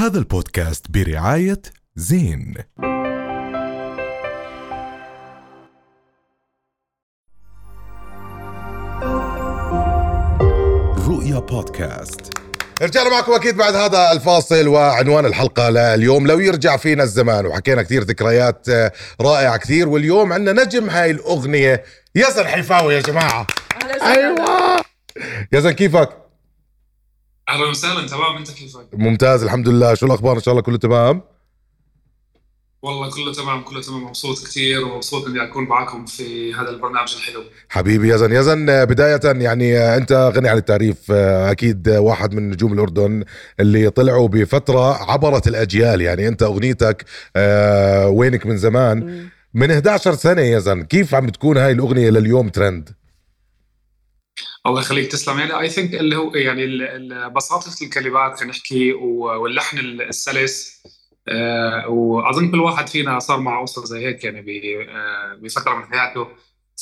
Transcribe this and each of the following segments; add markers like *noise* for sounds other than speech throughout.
هذا البودكاست برعاية زين. رؤيا بودكاست. رجعنا معكم أكيد بعد هذا الفاصل وعنوان الحلقة لليوم. لو يرجع فينا الزمان وحكينا كثير ذكريات آه، رائعة كثير واليوم عندنا نجم هاي الأغنية. يزن حيفاوي يا جماعة. أيوه. يزن كيفك؟ أهلا وسهلا تمام أنت كيفك؟ ممتاز الحمد لله. شو الأخبار؟ إن شاء الله كله تمام؟ والله كله تمام كله تمام. مبسوط كثير ومبسوط إني أكون معكم في هذا البرنامج الحلو. حبيبي يزن يزن بداية يعني أنت غني عن التعريف. أكيد آه، واحد من نجوم الأردن اللي طلعوا بفترة عبرت الأجيال. يعني أنت أغنيتك آه، وينك من زمان؟ من 11 سنة يزن كيف عم تكون هاي الأغنية لليوم ترند؟ الله يخليك تسلم. يعني اي ثينك اللي هو يعني بساطه الكلمات خلينا نحكي واللحن السلس آه، واظن كل واحد فينا صار معه قصه زي هيك يعني آه، بفتره من حياته.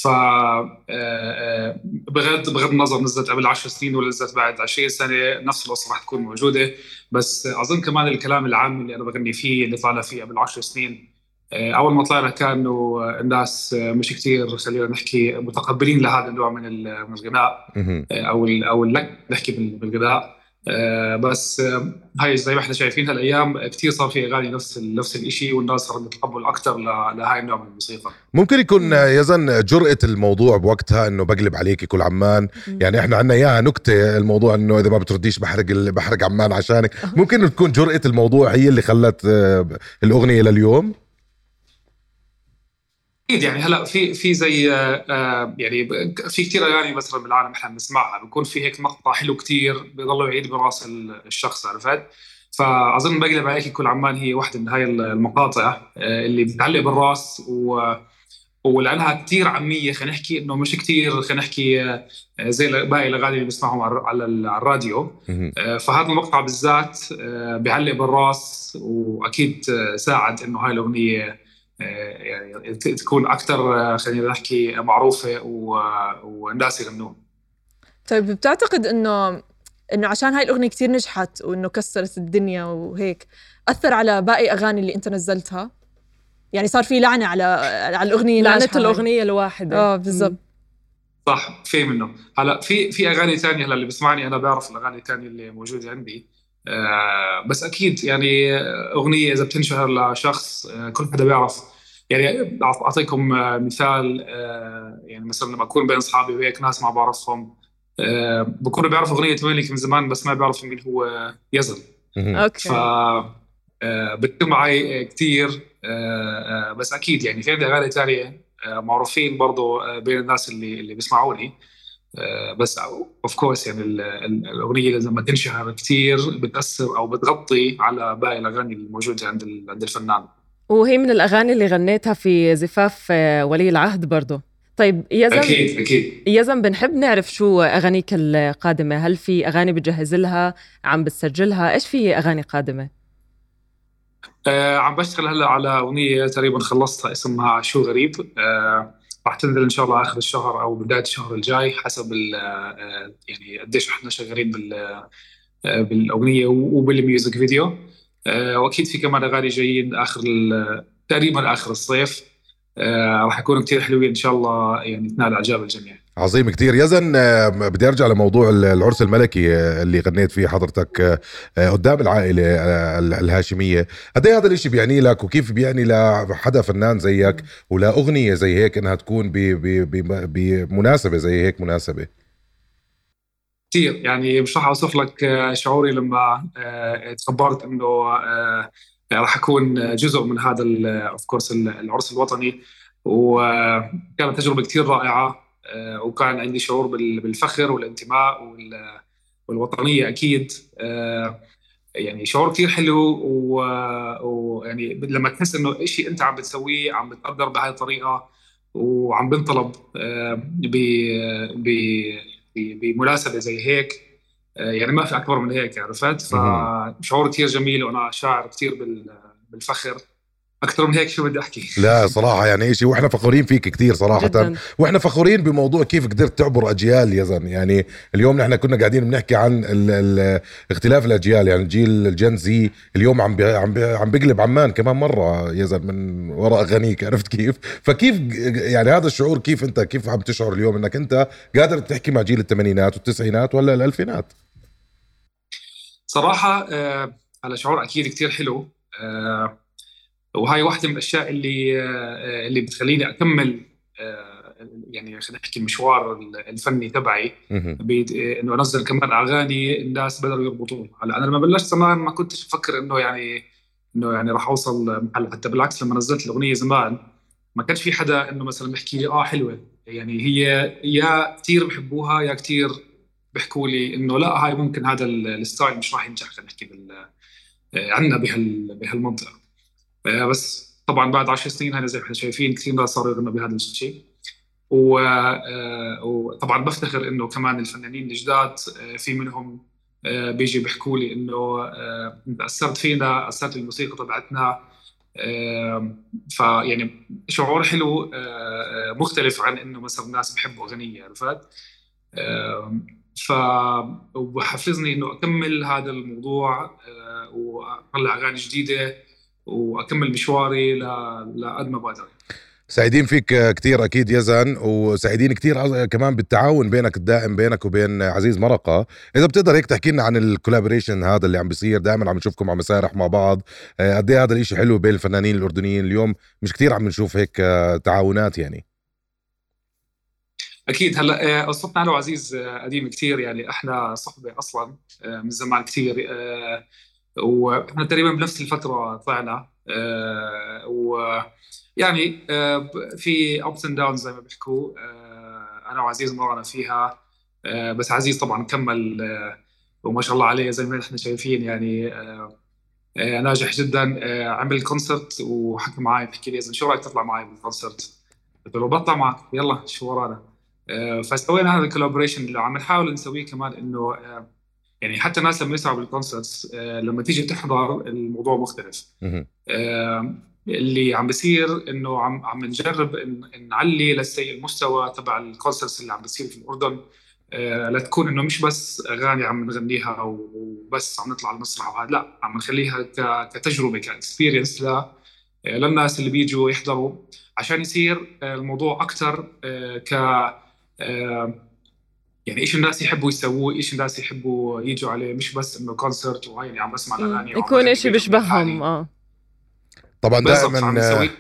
ف آه، بغض بغض النظر نزلت قبل 10 سنين ولا نزلت بعد 20 سنة نفس القصة راح تكون موجودة. بس اظن كمان الكلام العام اللي أنا بغني فيه اللي طالع فيه قبل 10 سنين أول ما طلعنا كانوا الناس آه، مش كثير خلينا نحكي متقبلين لهذا النوع من ال- من الغناء. مهم. أو ال أو اللك نحكي بال- بالغذاء آه، بس آه، هاي زي ما إحنا شايفين هالايام كثير صار في أغاني نفس نفس الشيء والناس صارت تتقبل أكثر لهاي النوع من الموسيقى. ممكن يكون آه، يزن جرأة الموضوع بوقتها إنه بقلب عليك كل عمان. يعني إحنا عندنا إياها نكتة الموضوع إنه إذا ما بترديش بحرق بحرق عمان عشانك. ممكن تكون جرأة الموضوع هي اللي خلت آه، الأغنية لليوم؟ أكيد يعني هلأ في في زي آه، آه، يعني في كثير أغاني مثلا بالعالم إحنا بنسمعها بيكون في هيك مقطع حلو كثير بيضل يعيد برأس ال- الشخص عرفت؟ فأظن بقلب عليك كل عمان هي واحدة من هاي المقاطع آه، اللي بتعلق بالرأس و ولأنها كثير عامية خلينا نحكي إنه مش كثير خلينا نحكي زي باقي الأغاني اللي بنسمعهم على على ال- على الراديو فهذا المقطع بالذات بيعلق بالرأس وأكيد ساعد إنه هاي الأغنية يعني تكون أكثر خلينا نحكي معروفة والناس يغنون. طيب بتعتقد إنه إنه عشان هاي الأغنية كتير نجحت وإنه كسرت الدنيا وهيك أثر على باقي أغاني اللي أنت نزلتها؟ يعني صار في لعنة على على الأغنية هاي. الأغنية الواحدة. آه بالضبط. صح في منه. هلا في في أغاني ثانية هلا اللي بسمعني أنا بعرف الأغاني الثانية اللي موجودة عندي. آه، بس أكيد يعني آه، أغنية إذا بتنشهر لشخص آه، كل حدا بيعرف. يعني أعطيكم آه، مثال آه، يعني مثلا لما أكون بين أصحابي وهيك ناس ما بعرفهم آه، بكونوا بيعرفوا أغنية ويلك من زمان بس ما بيعرفوا مين هو يزن. أوكي. ف آه، بتصير معي كثير بس أكيد يعني في عندي أغاني ثانية آه، معروفين برضو آه، بين الناس اللي اللي بيسمعوني. آه، بس of course يعني ال- ال- الأغنية لما تنشهر كثير بتأثر أو بتغطي على باقي الأغاني الموجوده عند عند الفنان. وهي من الأغاني اللي غنيتها في زفاف آه، ولي العهد برضه طيب يزن أكيد أكيد. يزن بنحب نعرف شو أغانيك القادمة؟ هل في أغاني بتجهز لها؟ عم بتسجلها؟ إيش في أغاني قادمة؟ آه، عم بشتغل هلأ على أغنية تقريبا خلصتها اسمها شو غريب. آه، راح تنزل إن شاء الله آخر الشهر أو بداية الشهر الجاي حسب آه، يعني قديش إحنا شغالين بال آه، بالأغنية وبالميوزك فيديو. آه، وأكيد في كمان أغاني جايين آخر تقريبا آخر الصيف. راح يكونوا كثير حلوين إن شاء الله يعني تنال اعجاب الجميع. عظيم كتير. يزن آه، بدي أرجع لموضوع ال- العرس الملكي آه، اللي غنيت فيه حضرتك آه، قدام العائلة ال- الهاشمية. قد إيه هذا الإشي بيعني لك؟ وكيف بيعني لحدا فنان زيك؟ ولا أغنية زي هيك إنها تكون بمناسبة زي هيك مناسبة؟ كثير يعني مش راح أوصف لك شعوري لما تخبرت إنه راح أكون جزء من هذا اوف كورس العرس الوطني. وكانت تجربة كثير رائعة. وكان عندي شعور بال- بالفخر والانتماء وال- والوطنية أكيد. آه، يعني شعور كثير حلو ويعني لما تحس إنه شيء أنت عم بتسويه عم بتقدر بهاي الطريقة وعم بنطلب آه، بمناسبة زي هيك آه، يعني ما في أكبر من هيك عرفت. فشعور كثير جميل وأنا شاعر كثير بال- بالفخر. أكثر من هيك شو بدي أحكي؟ *laughs* لا صراحة يعني شيء وإحنا فخورين فيك كثير صراحة. جداً. وإحنا فخورين بموضوع كيف قدرت تعبر أجيال يا زلمة. يعني اليوم نحن كنا قاعدين بنحكي عن ال ال اختلاف الأجيال. يعني جيل الجن زي اليوم عم بي عم بي عم بيقلب عمان كمان مرة يا زلمة من وراء اغانيك عرفت كيف؟ فكيف يعني هذا الشعور كيف أنت كيف عم تشعر اليوم إنك أنت قادر تحكي مع جيل الثمانينات والتسعينات ولا الألفينات؟ صراحة آه على شعور أكيد كتير حلو. آه وهاي واحدة من الأشياء اللي آه اللي بتخليني أكمل آه يعني خلينا نحكي المشوار الفني تبعي. بيد- إنه أنزل كمان أغاني الناس بدأوا يربطون هلا أنا لما بلشت زمان ما كنتش أفكر إنه يعني إنه يعني راح أوصل محل. حتى بالعكس لما نزلت الأغنية زمان ما كانش في حدا إنه مثلا بيحكي لي آه حلوة. يعني هي يا كثير بحبوها يا كثير بيحكوا لي إنه لا هاي ممكن هذا ال- الستايل مش راح ينجح. خلينا نحكي بال آه، عندنا بهال بهالمنطقة. آه، بس طبعا بعد 10 سنين هذا زي ما إحنا شايفين كثير ناس صاروا يغنوا بهذا الشيء و- آه، وطبعا بفتخر إنه كمان الفنانين الجداد آه، في منهم آه، بيجي بيحكوا لي إنه آه، أثرت فينا أثرت الموسيقى تبعتنا آه، فيعني شعور حلو آه، آه، مختلف عن إنه مثلا الناس بحبوا أغنية عرفت؟ آه، ف وحفزني إنه أكمل هذا الموضوع آه، وأطلع أغاني جديدة وأكمل مشواري لقد ما بقدر سعيدين فيك كتير أكيد يزن وسعيدين كتير كمان بالتعاون بينك الدائم بينك وبين عزيز مرقة. إذا بتقدر هيك تحكي لنا عن الكولابوريشن هذا اللي عم بيصير دائما عم نشوفكم على مسارح مع بعض. آه، قد إيه هذا الإشي حلو بين الفنانين الأردنيين اليوم؟ مش كتير عم نشوف هيك آه، تعاونات يعني. أكيد. هلأ آه، قصتنا أنا وعزيز قديم كثير يعني إحنا صحبة أصلا من زمان كثير وإحنا تقريبا بنفس الفترة طلعنا. آه، ويعني آه، ب- في ups and downs زي ما بيحكوا. آه، أنا وعزيز مرنا فيها. آه، بس عزيز طبعا كمل آه، وما شاء الله عليه زي ما إحنا شايفين يعني. آه، ناجح جدا. عمل concert وحكى معي بحكي لي اذا شو رأيك تطلع معي بال concert؟ قلت له بطلع معك. يلا شو ورانا؟ فسوينا هذا ال collaboration اللي عم نحاول نسويه كمان إنه يعني حتى الناس لما يسمعوا بال concerts آه، لما تيجي تحضر الموضوع مختلف. آه، اللي عم بيصير إنه عم عم نجرب نعلي لسي المستوى تبع ال concerts اللي عم بتصير في الأردن. آه، لتكون إنه مش بس أغاني عم نغنيها وبس عم نطلع على المسرح وهذا لا عم نخليها كتجربة ك experience للناس اللي بيجوا يحضروا. عشان يصير الموضوع أكثر ك يعني إيش الناس يحبوا يسووه إيش الناس يحبوا يجوا عليه؟ مش بس إنه concert وهاي عم بسمع الاغاني يكون بينهم بيشبههم. آه. طبعا عم دائما نسوي.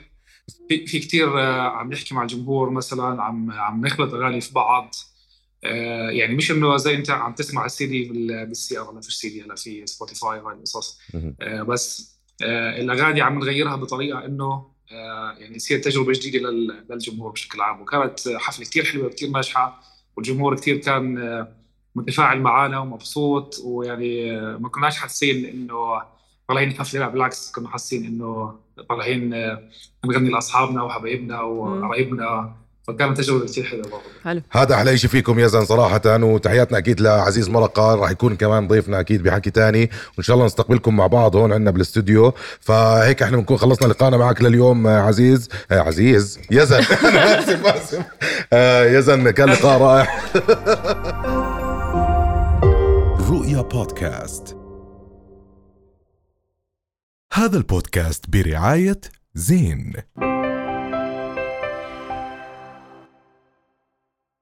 في, في كثير عم نحكي مع الجمهور مثلا عم عم نخلط أغاني في بعض. آه، يعني مش إنه زي أنت عم تسمع السي دي بال- بالسيارة ولا في السي دي هلا في سبوتيفاي وهي القصص. آه، بس آه، الأغاني عم نغيرها بطريقة إنه آه، يعني تصير تجربة جديدة لل- للجمهور بشكل عام. وكانت حفلة كثير حلوة كثير ناجحة. والجمهور كثير كان آه، متفاعل معنا ومبسوط ويعني آه، ما كناش حاسين إنه طالعين حفله لا بالعكس كنا حاسين إنه طالعين آه، نغني لأصحابنا وحبايبنا وقرايبنا. فكانت تجربة كثير حلوة برضه. حلو. هذا أحلى شيء فيكم يزن صراحة وتحياتنا أكيد لعزيز مرقة راح يكون كمان ضيفنا أكيد بحكي تاني وإن شاء الله نستقبلكم مع بعض هون عندنا بالاستوديو فهيك إحنا بنكون خلصنا لقاءنا معك لليوم آه، عزيز آه عزيز يزن أنا *laughs* آسف آسف. آه يزن كان لقاء رائع. *laughs* رؤيا بودكاست. هذا البودكاست برعاية زين.